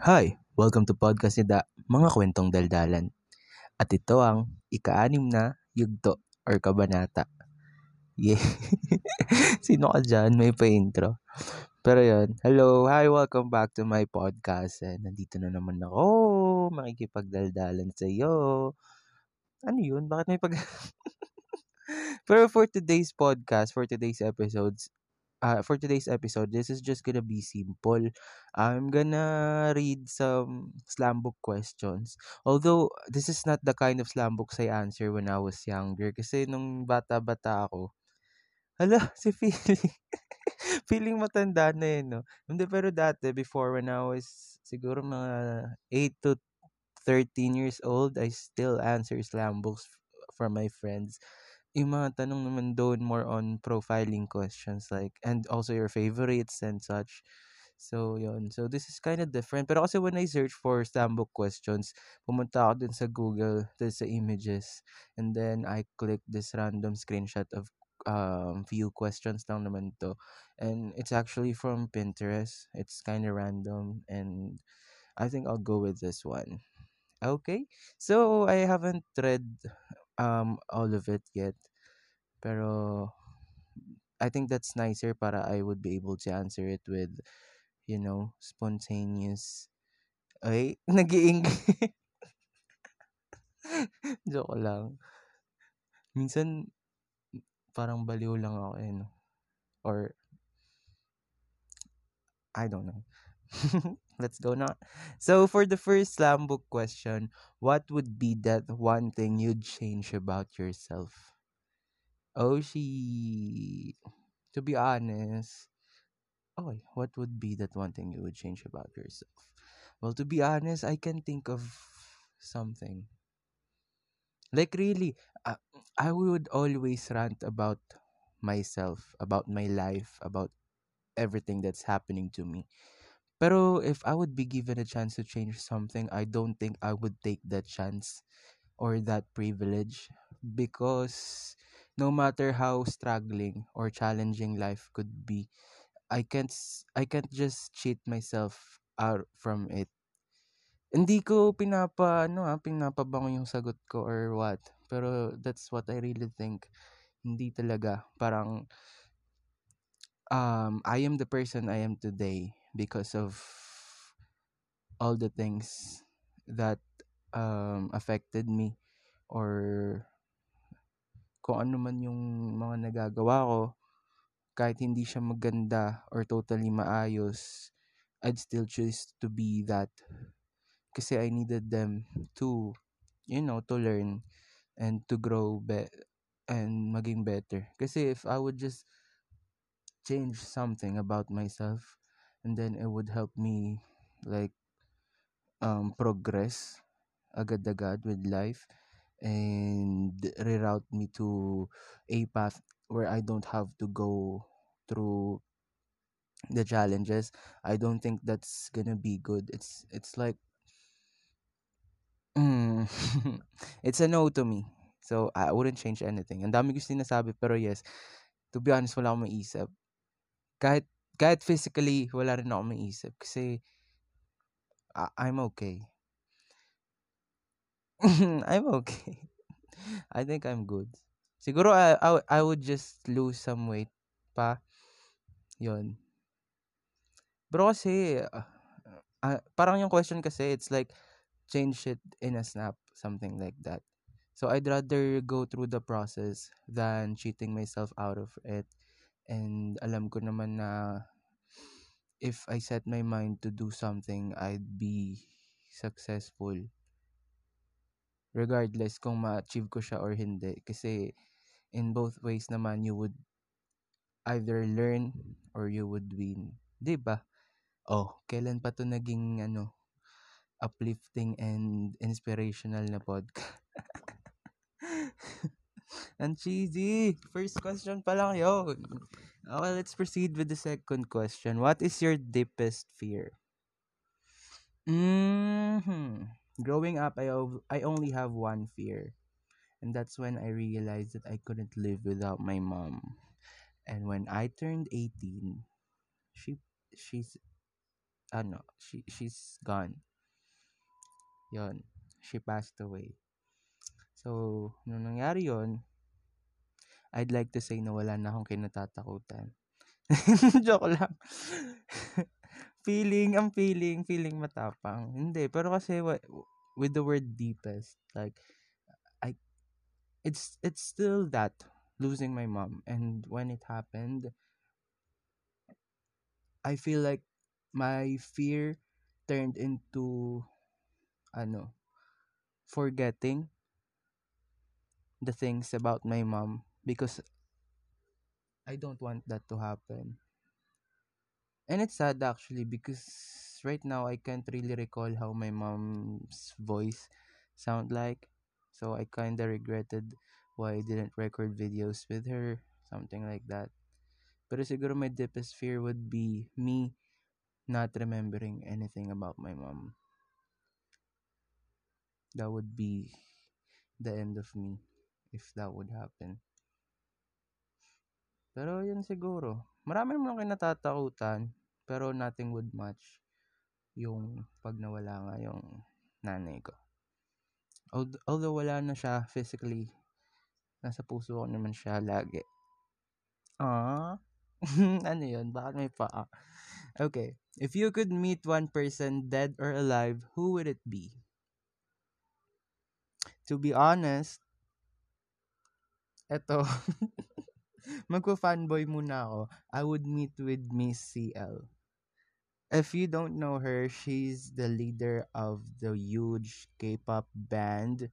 Hi! Welcome to podcast ni Da, Mga Kwentong Daldalan. At ito ang ika-anim na yugto or kabanata. Yeah. Sino ka dyan? May pa-intro. Pero yun, hello, hi, welcome back to my podcast. And nandito na naman ako, makikipagdaldalan sa iyo. Ano yun? Bakit may pag... Pero for today's podcast, for today's episodes, uh, for today's episode, this is just gonna be simple. I'm gonna read some slam book questions. Although, this is not the kind of slam books I answer when I was younger. Kasi nung bata-bata ako, hala, si Feeling. feeling matanda na yun, no? Hindi, pero dati, before when I was siguro mga 8 to 13 years old, I still answer slam books from my friends. Yung mga tanong naman doon more on profiling questions like and also your favorites and such. So, yun. So, this is kind of different. Pero kasi when I search for slam book questions, pumunta ako dun sa Google, dun sa images. And then, I click this random screenshot of um, few questions lang naman to. And it's actually from Pinterest. It's kind of random. And I think I'll go with this one. Okay. So, I haven't read um, all of it yet. Pero, I think that's nicer para I would be able to answer it with, you know, spontaneous. Ay, nag Joke lang. Minsan, parang baliw lang ako eh, no? Or, I don't know. Let's go now. So, for the first slam book question, what would be that one thing you'd change about yourself? Oh, she. To be honest, okay, what would be that one thing you would change about yourself? Well, to be honest, I can think of something. Like, really, uh, I would always rant about myself, about my life, about everything that's happening to me. Pero if I would be given a chance to change something, I don't think I would take that chance or that privilege because no matter how struggling or challenging life could be, I can't I can't just cheat myself out from it. Hindi ko pinapa ano ah, pinapabango yung sagot ko or what. Pero that's what I really think. Hindi talaga parang um I am the person I am today because of all the things that um affected me or kung ano man yung mga nagagawa ko kahit hindi siya maganda or totally maayos I'd still choose to be that. Kasi I needed them to you know to learn and to grow be and maging better. Kasi if I would just change something about myself and then it would help me like um progress agad-agad with life and reroute me to a path where I don't have to go through the challenges. I don't think that's gonna be good. It's it's like mm, it's a no to me. So I wouldn't change anything. Ang dami ko sinasabi pero yes to be honest wala akong maisip. Kahit kahit physically wala rin ako maisip kasi I- I'm okay. I'm okay. I think I'm good. Siguro I, I, I would just lose some weight pa. Yon Bro kasi ah, ah, parang yung question kasi it's like change it in a snap something like that. So I'd rather go through the process than cheating myself out of it. And alam ko naman na if I set my mind to do something I'd be successful. Regardless kung ma-achieve ko siya or hindi. Kasi in both ways naman you would either learn or you would win. Ba? Oh kailan pa to naging ano uplifting and inspirational na podcast? Ang cheesy! First question pa lang yun okay let's proceed with the second question what is your deepest fear hmm growing up I, ov- I only have one fear and that's when I realized that I couldn't live without my mom and when I turned 18 she she's ano, she, she's gone. Yon, she passed away. So, nung nangyari yon I'd like to say na wala na akong kinatatakutan. Joke lang. feeling, ang feeling, feeling matapang. Hindi, pero kasi with the word deepest, like, I, it's, it's still that, losing my mom. And when it happened, I feel like my fear turned into, ano, forgetting the things about my mom because I don't want that to happen. And it's sad actually because right now I can't really recall how my mom's voice sound like. So I kind of regretted why I didn't record videos with her, something like that. Pero siguro my deepest fear would be me not remembering anything about my mom. That would be the end of me if that would happen. Pero yun siguro. Marami naman akong natatakutan, pero nothing would match yung pag nawala nga yung nanay ko. Although wala na siya physically, nasa puso ko naman siya lagi. Ah, ano yun? Bakit may paa? Okay. If you could meet one person, dead or alive, who would it be? To be honest, eto, magpo-fanboy muna ako. I would meet with Miss CL. If you don't know her, she's the leader of the huge K-pop band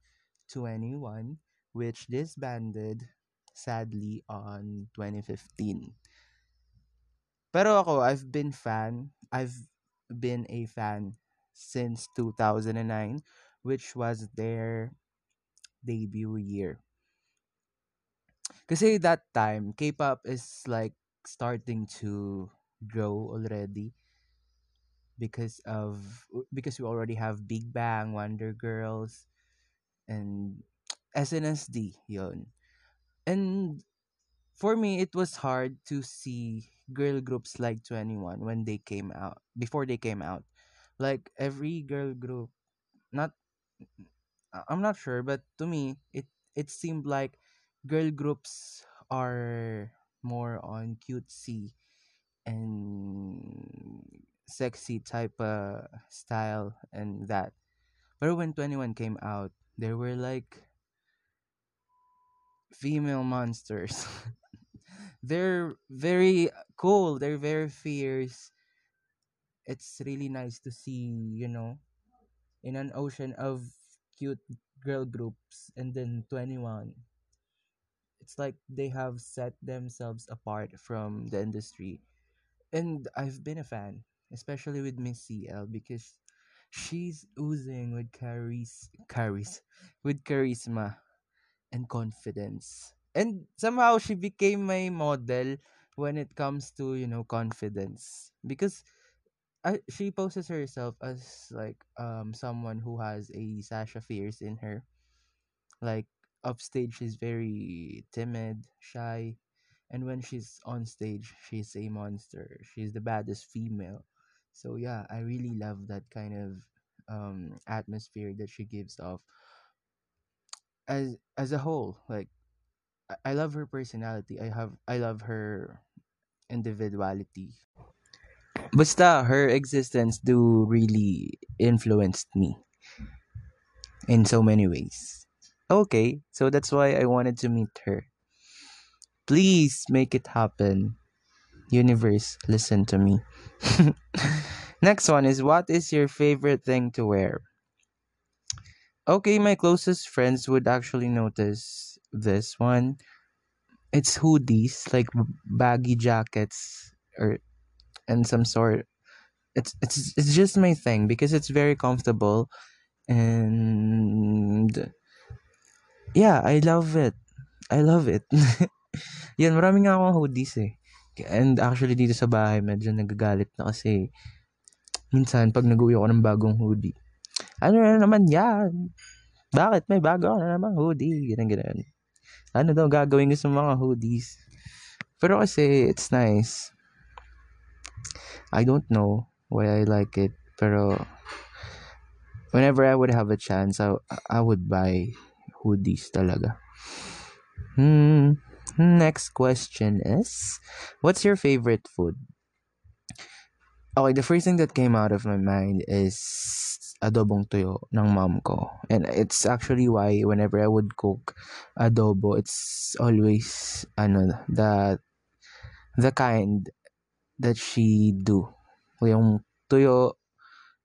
21, which disbanded sadly on 2015. Pero ako, I've been fan. I've been a fan since 2009, which was their debut year. Kasi that time, K-pop is like starting to grow already because of because we already have Big Bang, Wonder Girls, and SNSD yon. And for me, it was hard to see girl groups like 21 when they came out, before they came out. Like every girl group, not, I'm not sure, but to me, it, it seemed like girl groups are more on cutesy and sexy type of style and that. But when 21 came out, there were like female monsters. they're very cool, they're very fierce. It's really nice to see, you know, in an ocean of cute girl groups and then 21 it's like they have set themselves apart from the industry. And I've been a fan, especially with Miss CL because she's oozing with charis charis with charisma and confidence. And somehow she became my model when it comes to, you know, confidence. Because I, she poses herself as like um someone who has a Sasha Fierce in her. Like upstage she's very timid, shy, and when she's on stage, she's a monster. She's the baddest female. So yeah, I really love that kind of um atmosphere that she gives off. As as a whole, like I, I love her personality. I have I love her individuality. Basta her existence do really influenced me in so many ways. Okay, so that's why I wanted to meet her. Please make it happen. Universe, listen to me. Next one is what is your favorite thing to wear? Okay, my closest friends would actually notice this one. It's hoodies, like baggy jackets or and some sort it's it's it's just my thing because it's very comfortable and Yeah, I love it. I love it. Yan, marami nga akong hoodies eh. And actually dito sa bahay, medyo nagagalit na kasi minsan pag nag-uwi ako ng bagong hoodie, ano na naman yan? Bakit may bago na naman hoodie? Ganun, ganun. Ano daw gagawin ko sa mga hoodies? Pero kasi it's nice. I don't know. why I like it. Pero whenever I would have a chance, I, I would buy hoodies talaga. Hmm. Next question is, what's your favorite food? Okay, the first thing that came out of my mind is adobong tuyo ng mom ko. And it's actually why whenever I would cook adobo, it's always ano, the the kind that she do. Yung tuyo,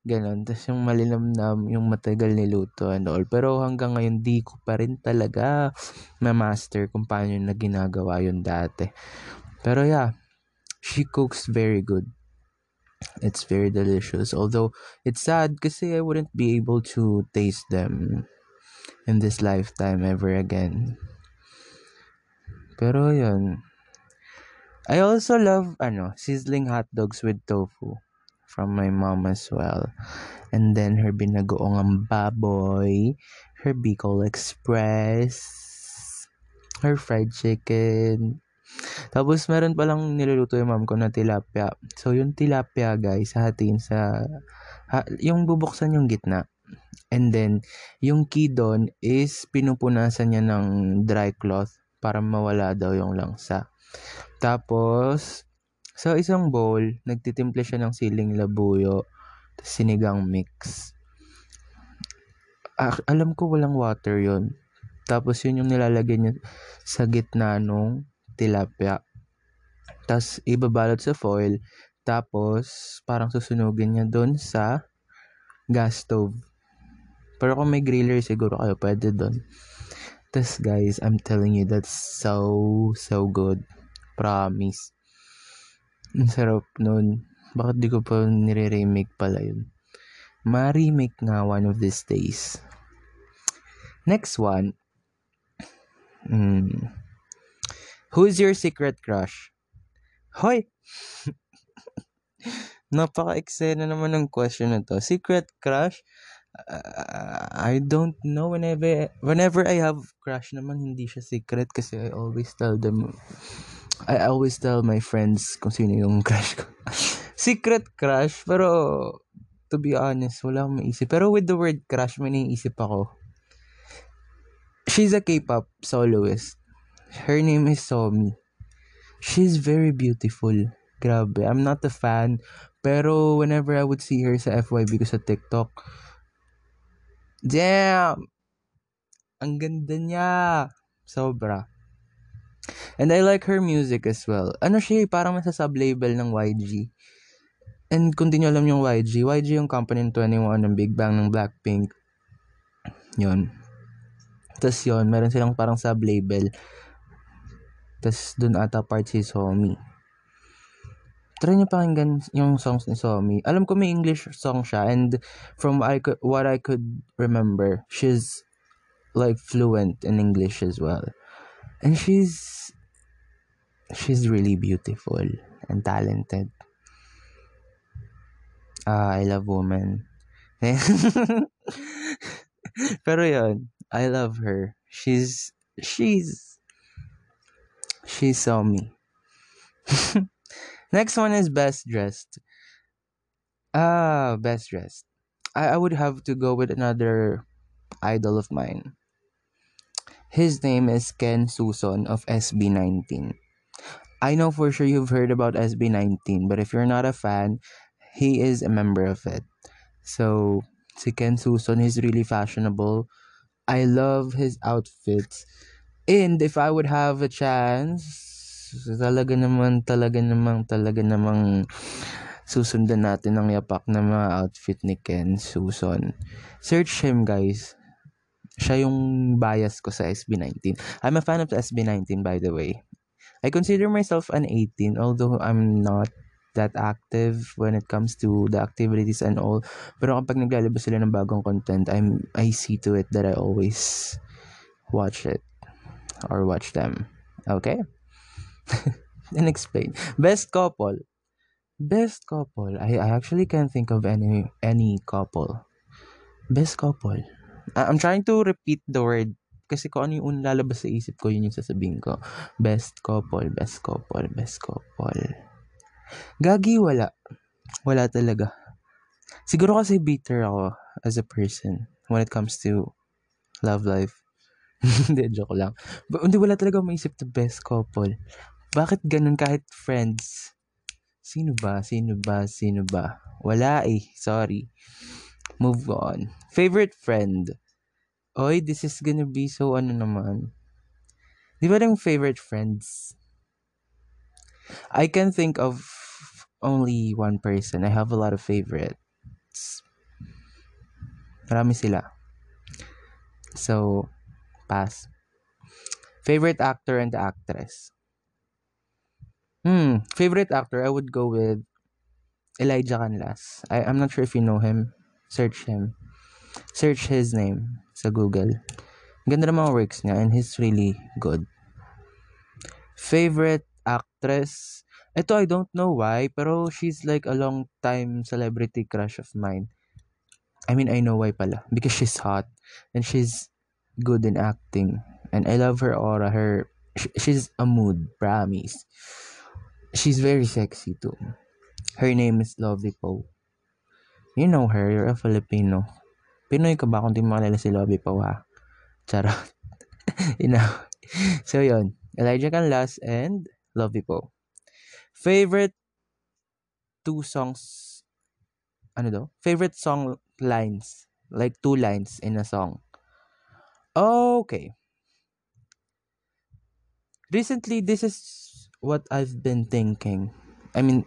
Ganon. Tapos yung malinamnam, yung matagal niluto and all. Pero hanggang ngayon, di ko pa rin talaga ma-master kung paano na ginagawa yun dati. Pero yeah, she cooks very good. It's very delicious. Although, it's sad kasi I wouldn't be able to taste them in this lifetime ever again. Pero yun. I also love, ano, sizzling hot dogs with tofu from my mom as well. And then her binagoong ang baboy, her Bicol Express, her fried chicken. Tapos meron palang niluluto yung mom ko na tilapia. So yung tilapia guys, hatiin sa ha, yung bubuksan yung gitna. And then yung key doon is pinupunasan niya ng dry cloth para mawala daw yung langsa. Tapos sa isang bowl, nagtitimple siya ng siling labuyo, sinigang mix. Ah, alam ko walang water yon Tapos yun yung nilalagay niya sa gitna nung tilapia. Tapos ibabalot sa foil. Tapos parang susunugin niya doon sa gas stove. Pero kung may griller siguro kayo pwede doon. Tapos guys, I'm telling you that's so so good. Promise. Ang sarap nun. Bakit di ko pa nire-remake pala yun? Ma-remake nga one of these days. Next one. Hmm. Who's your secret crush? Hoy! Napaka-eksena naman ng question na to. Secret crush? Uh, I don't know whenever whenever I have crush naman hindi siya secret kasi I always tell them I always tell my friends kung sino yung crush ko. Secret crush, pero to be honest, wala akong maisip. Pero with the word crush, may naiisip ako. She's a K-pop soloist. Her name is Somi. She's very beautiful. Grabe. I'm not a fan. Pero whenever I would see her sa FYB ko sa TikTok, damn! Ang ganda niya. Sobra. And I like her music as well. Ano siya, eh, parang nasa sub-label ng YG. And kung di nyo alam yung YG, YG yung company ng 21 ng Big Bang ng Blackpink. Yun. Tapos yun, meron silang parang sub-label. Tapos dun ata part si Somi. Try nyo pakinggan yung songs ni Somi. Alam ko may English song siya and from I could, what I could remember, she's like fluent in English as well. And she's she's really beautiful and talented. Ah, I love women. Pero yun, I love her. She's she's she saw me. Next one is best dressed. Ah, best dressed. I, I would have to go with another idol of mine. His name is Ken Suson of SB19. I know for sure you've heard about SB19, but if you're not a fan, he is a member of it. So, si Ken Suson, he's really fashionable. I love his outfits. And if I would have a chance, talaga naman, talaga naman, talaga namang susundan natin ang yapak na mga outfit ni Ken Suson. Search him, guys. Siya yung bias ko sa SB19. I'm a fan of the SB19 by the way. I consider myself an 18 although I'm not that active when it comes to the activities and all. Pero kapag naglalabas sila ng bagong content, I'm I see to it that I always watch it or watch them. Okay? Then explain. Best couple. Best couple. I, I actually can't think of any any couple. Best couple. I'm trying to repeat the word kasi kung ano yung lalabas sa isip ko, yun yung sasabihin ko. Best couple, best couple, best couple. Gagi, wala. Wala talaga. Siguro kasi bitter ako as a person when it comes to love life. Hindi, joke lang. Hindi, wala talaga maisip the best couple. Bakit ganun kahit friends? Sino ba? Sino ba? Sino ba? Wala eh. Sorry. Move on. Favorite friend? Oy, this is gonna be so ano naman. Di ba yung favorite friends? I can think of only one person. I have a lot of favorites. Marami sila. So, pass. Favorite actor and actress. Hmm, favorite actor, I would go with Elijah Canlas. I, I'm not sure if you know him. Search him. Search his name sa Google. Ganda ng works niya and he's really good. Favorite actress? Ito, I don't know why, pero she's like a long time celebrity crush of mine. I mean, I know why pala. Because she's hot and she's good in acting. And I love her aura, her... She's a mood, promise. She's very sexy too. Her name is Lovely Poe. You know her, you're a Filipino. Pinoy ka ba kung di mo makilala si Poe ha? Charot. you know. So yon Elijah Canlas and Lovely Poe. Favorite two songs ano do? Favorite song lines. Like two lines in a song. Okay. Recently, this is what I've been thinking. I mean,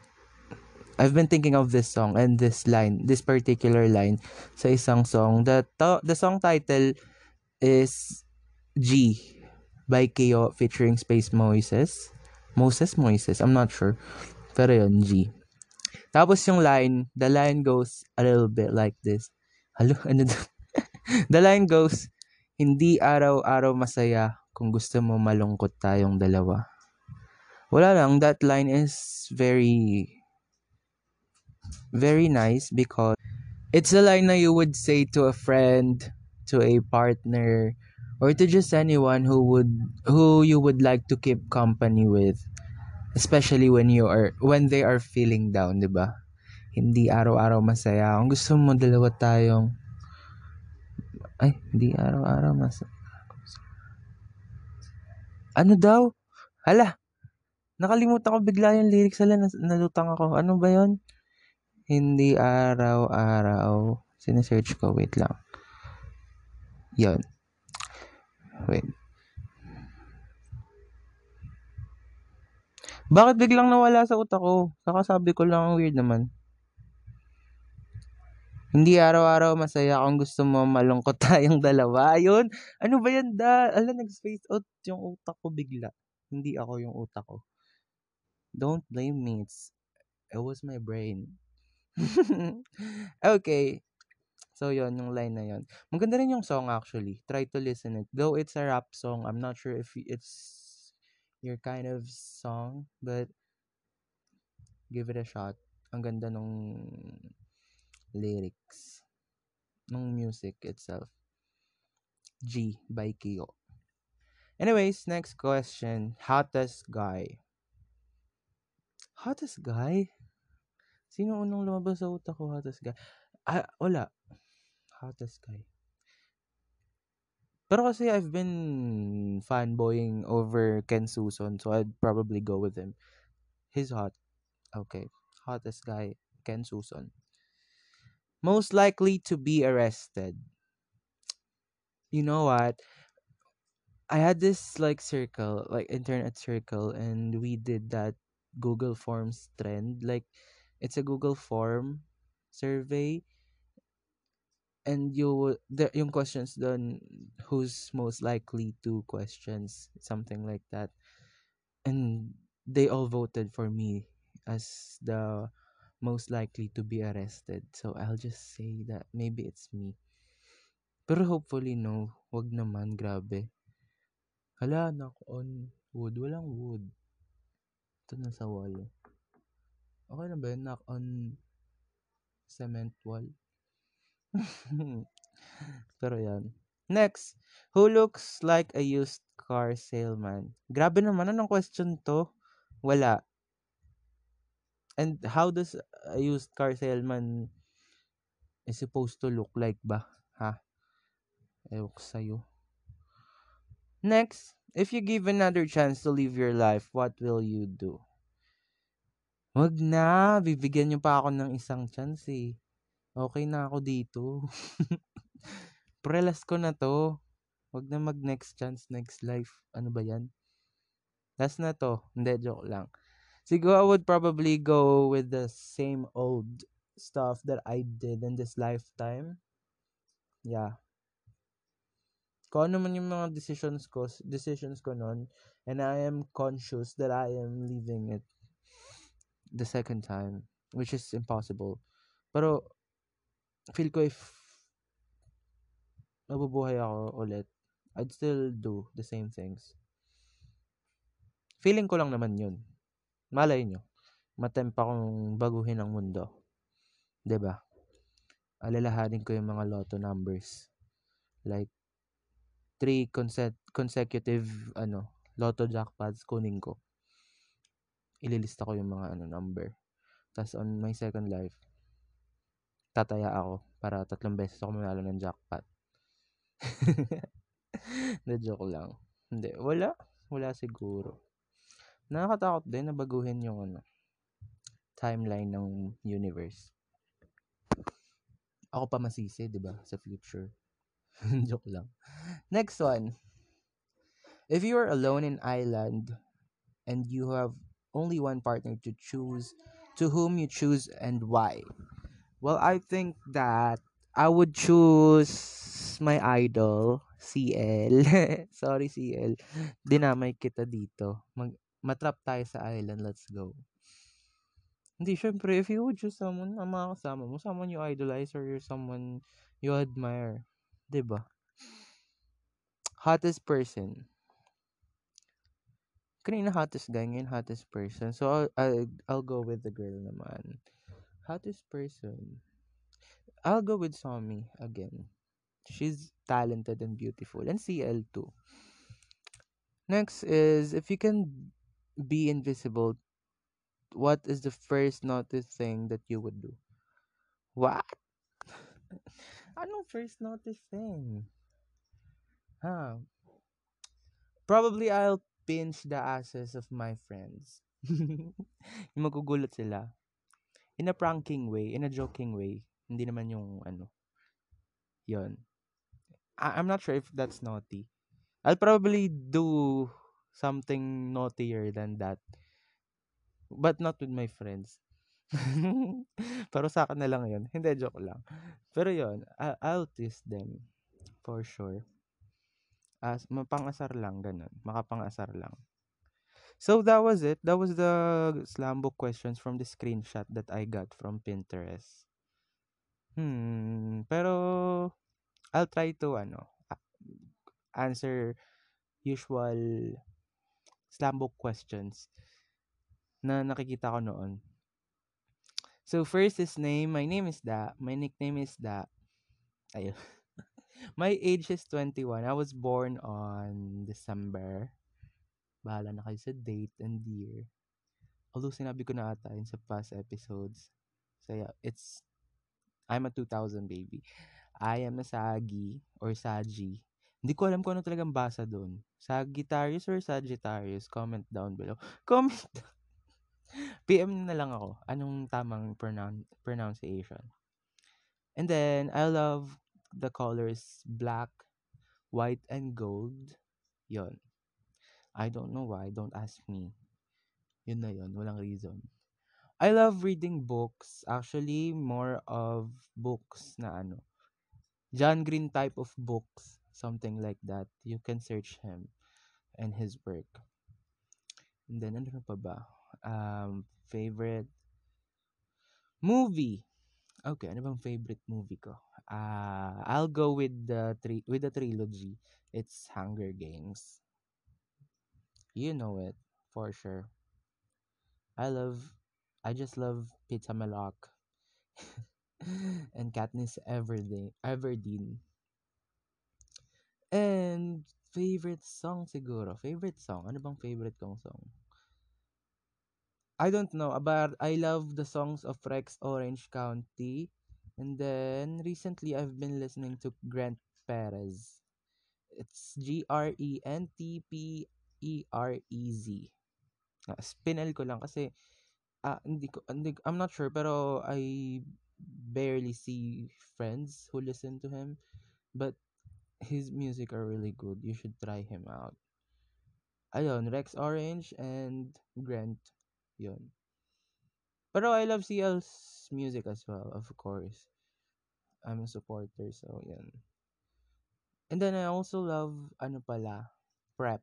I've been thinking of this song and this line, this particular line sa isang song. The, to, the song title is G by Keo featuring Space Moises. Moses Moises, I'm not sure. Pero yun, G. Tapos yung line, the line goes a little bit like this. Halo, ano The line goes, hindi araw-araw masaya kung gusto mo malungkot tayong dalawa wala lang, that line is very, very nice because it's a line that you would say to a friend, to a partner, or to just anyone who would, who you would like to keep company with. Especially when you are, when they are feeling down, di ba? Hindi araw-araw masaya. Kung gusto mo dalawa tayong, ay, hindi araw-araw masaya. Ano daw? Hala, Nakalimutan ko bigla yung lyrics nila, nalutang ako. Ano ba yon? Hindi araw-araw. Sinesearch ko, wait lang. Yon. Wait. Bakit biglang nawala sa utak ko? Kakasabi ko lang, weird naman. Hindi araw-araw masaya kung gusto mo malungkot tayong dalawa. Ayun. Ano ba yan da? Ala, nag-space out yung utak ko bigla. Hindi ako yung utak ko. Don't blame me. It's it was my brain. okay. So, yon yung line na yon. Maganda rin yung song actually. Try to listen it. Though it's a rap song, I'm not sure if it's your kind of song, but give it a shot. Ang ganda nung lyrics. Nung music itself. G by Kyo. Anyways, next question. Hottest guy. Hottest guy? Sino unang lumabas sa utak ko, hottest guy? Ah, wala. Hottest guy. Pero kasi I've been fanboying over Ken Suson, so I'd probably go with him. He's hot. Okay. Hottest guy, Ken Suson. Most likely to be arrested. You know what? I had this like circle, like internet circle, and we did that Google Forms trend. Like, it's a Google form survey and you the yung questions done who's most likely to questions something like that. And they all voted for me as the most likely to be arrested. So i'll just say that maybe it's me. Pero hopefully no wag naman grabe. Hala knock on wood. Walang wood. Ito na sa wall. Okay na ba yun? Knock on cement wall. Pero yan. Next. Who looks like a used car salesman? Grabe naman. Anong question to? Wala. And how does a used car salesman is supposed to look like ba? Ha? Ewan ko sa'yo. Next, if you give another chance to live your life, what will you do? Wag na, bibigyan niyo pa ako ng isang chance eh. Okay na ako dito. Prelas ko na to. Wag na mag next chance, next life. Ano ba yan? Last na to. Hindi, joke lang. Siguro I would probably go with the same old stuff that I did in this lifetime. Yeah. Kung ano man yung mga decisions ko, decisions ko nun, and I am conscious that I am leaving it the second time, which is impossible. Pero, feel ko if mabubuhay ako ulit, I'd still do the same things. Feeling ko lang naman yun. Malay nyo, matempa kong baguhin ang mundo. ba? Alalahanin ko yung mga lotto numbers. Like, three conse- consecutive, ano, lotto jackpots kunin ko. Ililista ko yung mga, ano, number. Tapos, on my second life, tataya ako para tatlong beses ako manalo ng jackpot. Na joke lang. Hindi, wala. Wala siguro. Nakakatakot din na baguhin yung ano, timeline ng universe. Ako pa masisi, 'di ba, sa future. joke lang. Next one. If you are alone in island and you have only one partner to choose, to whom you choose and why? Well, I think that I would choose my idol, CL. Sorry, CL. Dinamay kita dito. Mag matrap tayo sa island. Let's go. Hindi, syempre, if you would choose someone, ang mga kasama mo, someone you idolize or you're someone you admire. ba? Hottest person. Kanina hottest guy, ngayon hottest person. So, I'll, I'll, go with the girl naman. Hottest person. I'll go with Somi again. She's talented and beautiful. And CL too. Next is, if you can be invisible, what is the first notice thing that you would do? What? Anong first notice thing? Huh. Probably I'll pinch the asses of my friends. magugulat sila. In a pranking way, in a joking way. Hindi naman yung ano. Yon. I- I'm not sure if that's naughty. I'll probably do something naughtier than that. But not with my friends. Pero sa akin na lang yun. Hindi, joke lang. Pero yun, I- I'll tease them. For sure. As, mapangasar lang, ganun. Makapangasar lang. So, that was it. That was the slam book questions from the screenshot that I got from Pinterest. Hmm, pero I'll try to ano, answer usual slam book questions na nakikita ko noon. So, first is name. My name is Da. My nickname is Da. Ayun. My age is 21. I was born on December. Bahala na kayo sa date and year. Although sinabi ko na ata yun sa past episodes. So yeah, it's, I'm a 2000 baby. I am a Sagi or Saji. Hindi ko alam kung ano talagang basa doon. Sagittarius or Sagittarius? Comment down below. Comment PM na lang ako. Anong tamang pronoun- pronunciation? And then, I love the colors black, white, and gold. Yon. I don't know why. Don't ask me. Yun na yun. Walang reason. I love reading books. Actually, more of books na ano. John Green type of books. Something like that. You can search him and his work. And then, ano pa ba? Um, favorite movie. Okay, ano bang favorite movie ko? Uh, I'll go with the tri- with the trilogy. It's Hunger Games. You know it for sure. I love I just love Pizza Malak and Katniss Everdeen. Everdeen. And favorite song siguro. Favorite song. Ano bang favorite kong song? I don't know, but I love the songs of Rex Orange County. And then recently I've been listening to Grant Perez. It's G R E N T P E R E Z. Uh, spinel ko lang kasi ah hindi ko hindi, I'm not sure pero I barely see friends who listen to him but his music are really good. You should try him out. Ayun, Rex Orange and Grant. Yun. Pero I love CL's music as well, of course. I'm a supporter, so yun. And then I also love, ano pala, Prep.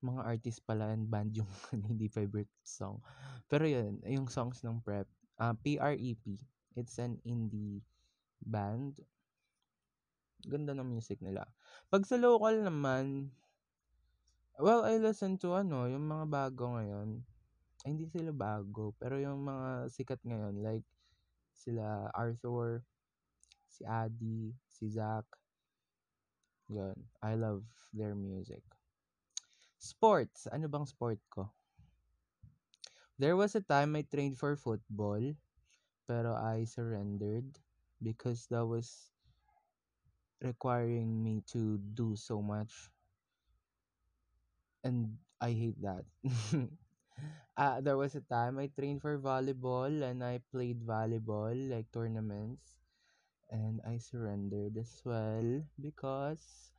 Mga artist pala and band yung hindi favorite song. Pero yun, yung songs ng Prep. Uh, P-R-E-P. It's an indie band. Ganda ng music nila. Pag sa local naman, well, I listen to ano, yung mga bago ngayon. Ay, hindi sila bago, pero yung mga sikat ngayon, like sila Arthur, si Adi, si Zach. Yun. I love their music. Sports. Ano bang sport ko? There was a time I trained for football, pero I surrendered because that was requiring me to do so much. And I hate that. uh, there was a time I trained for volleyball and I played volleyball, like tournaments. And I surrendered as well because,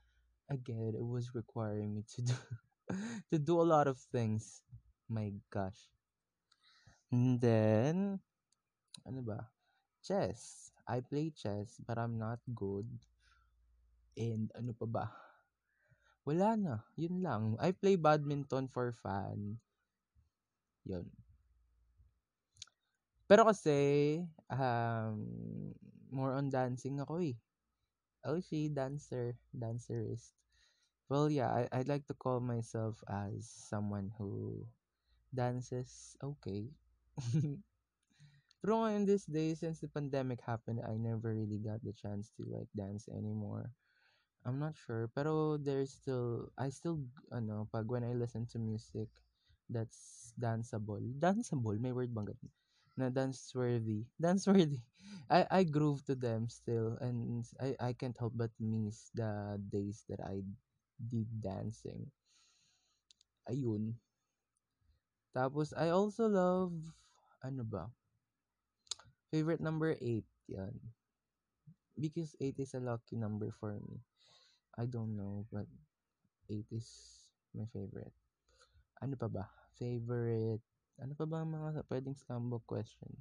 again, it was requiring me to do to do a lot of things. My gosh. And then, ano ba? Chess. I play chess, but I'm not good. And ano pa ba? Wala na. Yun lang. I play badminton for fun. Yun. Pero kasi, um, more on dancing ako eh. Oh, she dancer, dancerist. Well, yeah, I, I'd like to call myself as someone who dances okay. Pero ngayon these days, since the pandemic happened, I never really got the chance to like dance anymore. I'm not sure, pero there's still, I still, ano, pag when I listen to music that's danceable, danceable, may word bang ganun? Na dance-worthy, dance-worthy. I, I groove to them still, and I, I can't help but miss the days that I did dancing. Ayun. Tapos, I also love, ano ba? Favorite number 8, yan. Because 8 is a lucky number for me. I don't know, but 8 is my favorite. Ano pa ba? Favorite, ano pa ba ang mga pwedeng slam book question?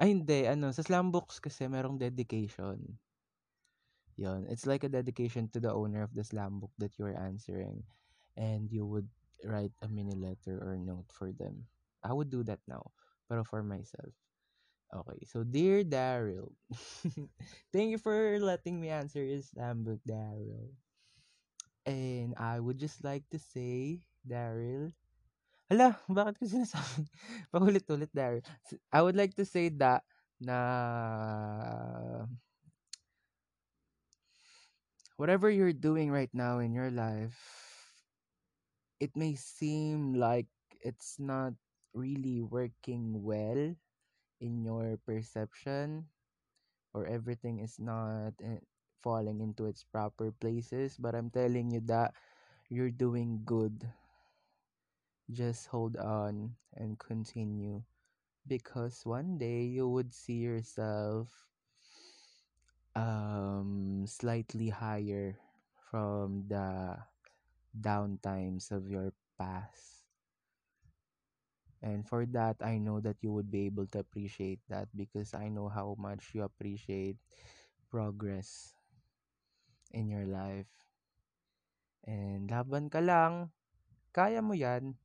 Ay, hindi. Ano, sa slam books kasi merong dedication. Yon, it's like a dedication to the owner of the slam book that you're answering. And you would write a mini letter or note for them. I would do that now, pero for myself. Okay, so dear Daryl, thank you for letting me answer your slam book, Daryl. And I would just like to say, Daryl, hala, bakit ko sinasabi? Paulit-ulit, Daryl. I would like to say that na whatever you're doing right now in your life, it may seem like it's not really working well in your perception or everything is not eh, falling into its proper places but i'm telling you that you're doing good just hold on and continue because one day you would see yourself um slightly higher from the downtimes of your past and for that, I know that you would be able to appreciate that because I know how much you appreciate progress in your life. And laban ka lang. Kaya mo yan.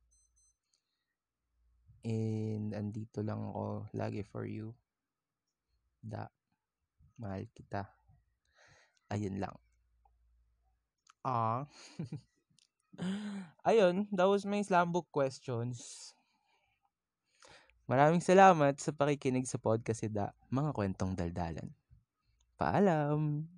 And andito lang ako lagi for you. Da. Mahal kita. Ayun lang. Ah. Ayun, that was my slam book questions. Maraming salamat sa pakikinig sa podcast da, mga kwentong daldalan. Paalam!